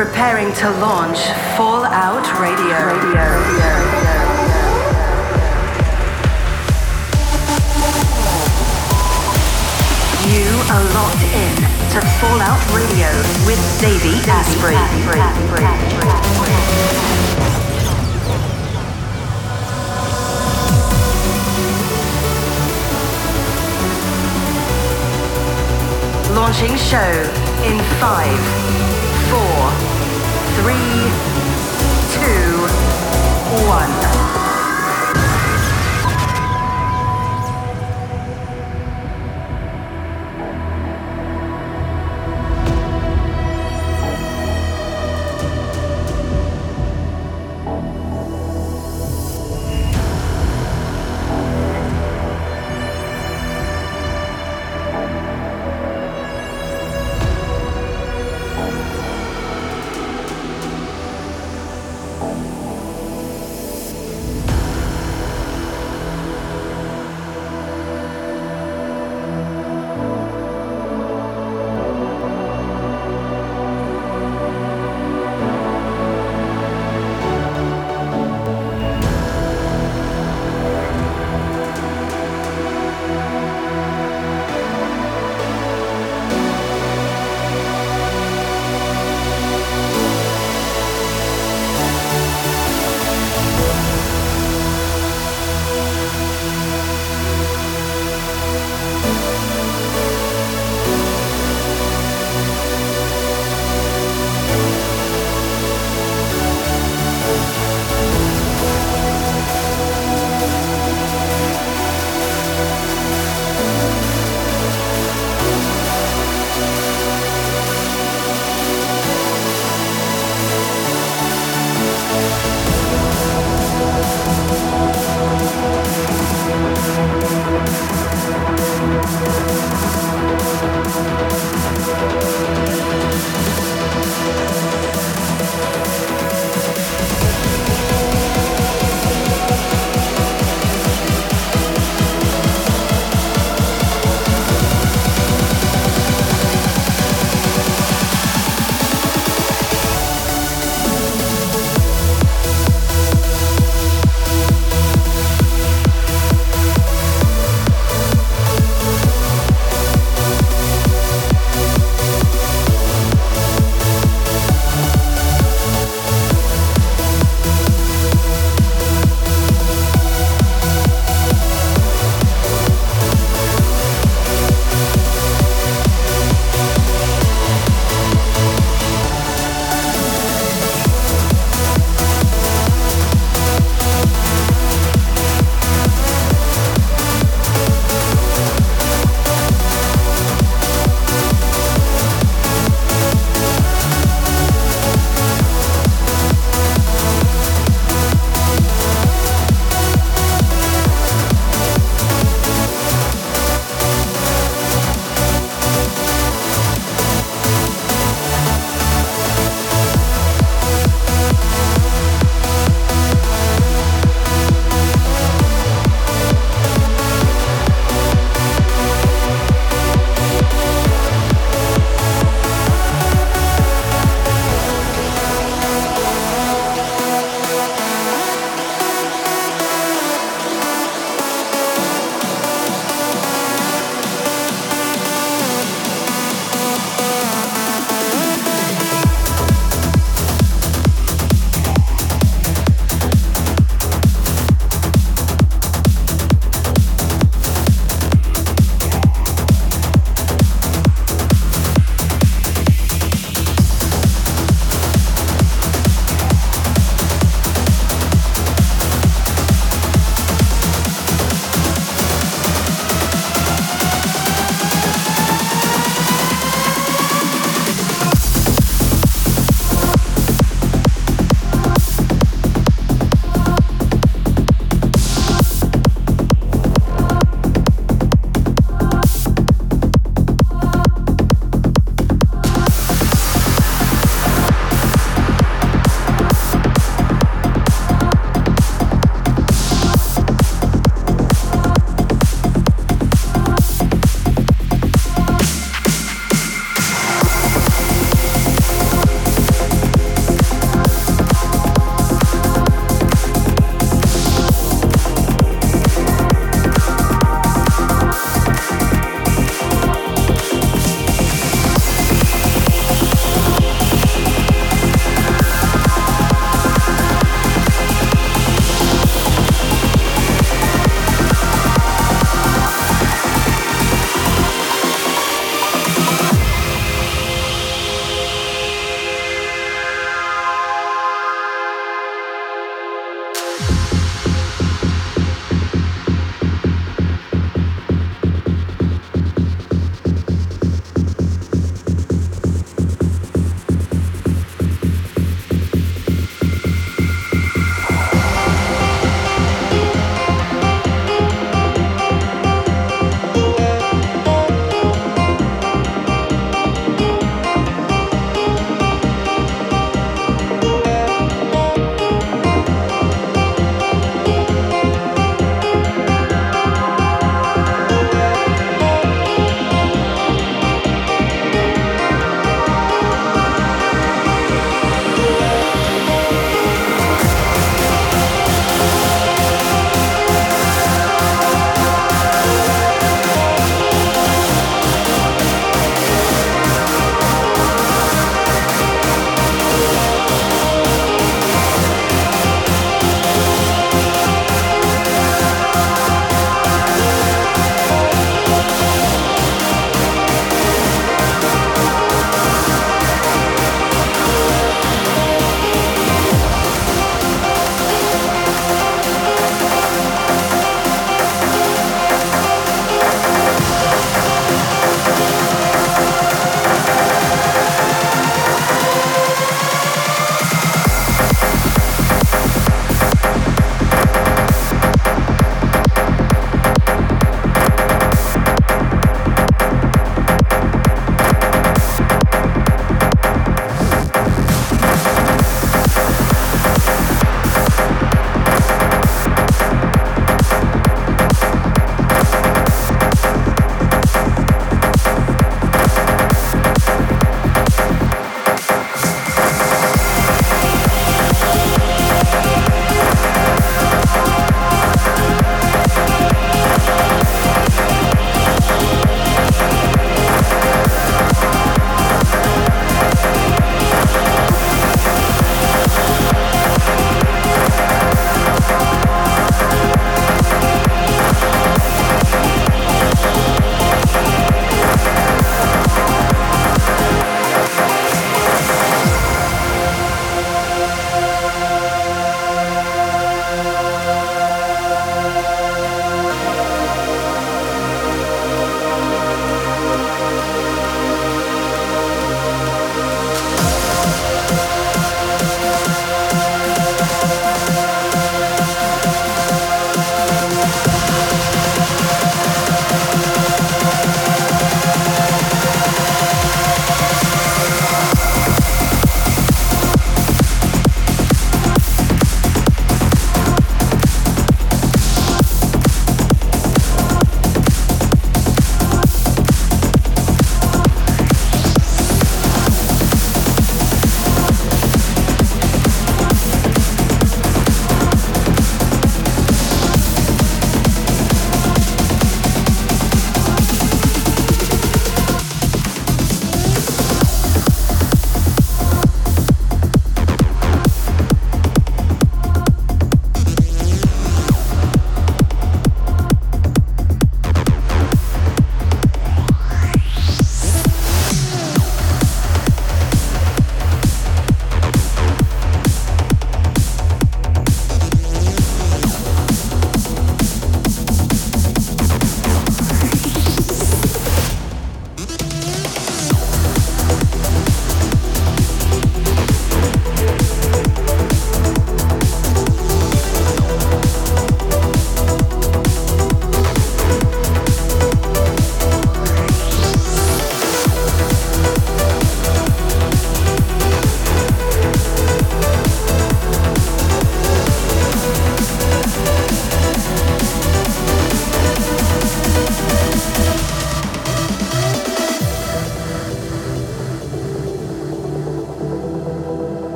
Preparing to launch Fallout Radio. Radio. You are locked in to Fallout Radio with Davey Asprey. Launching show in five, four, three, two, one.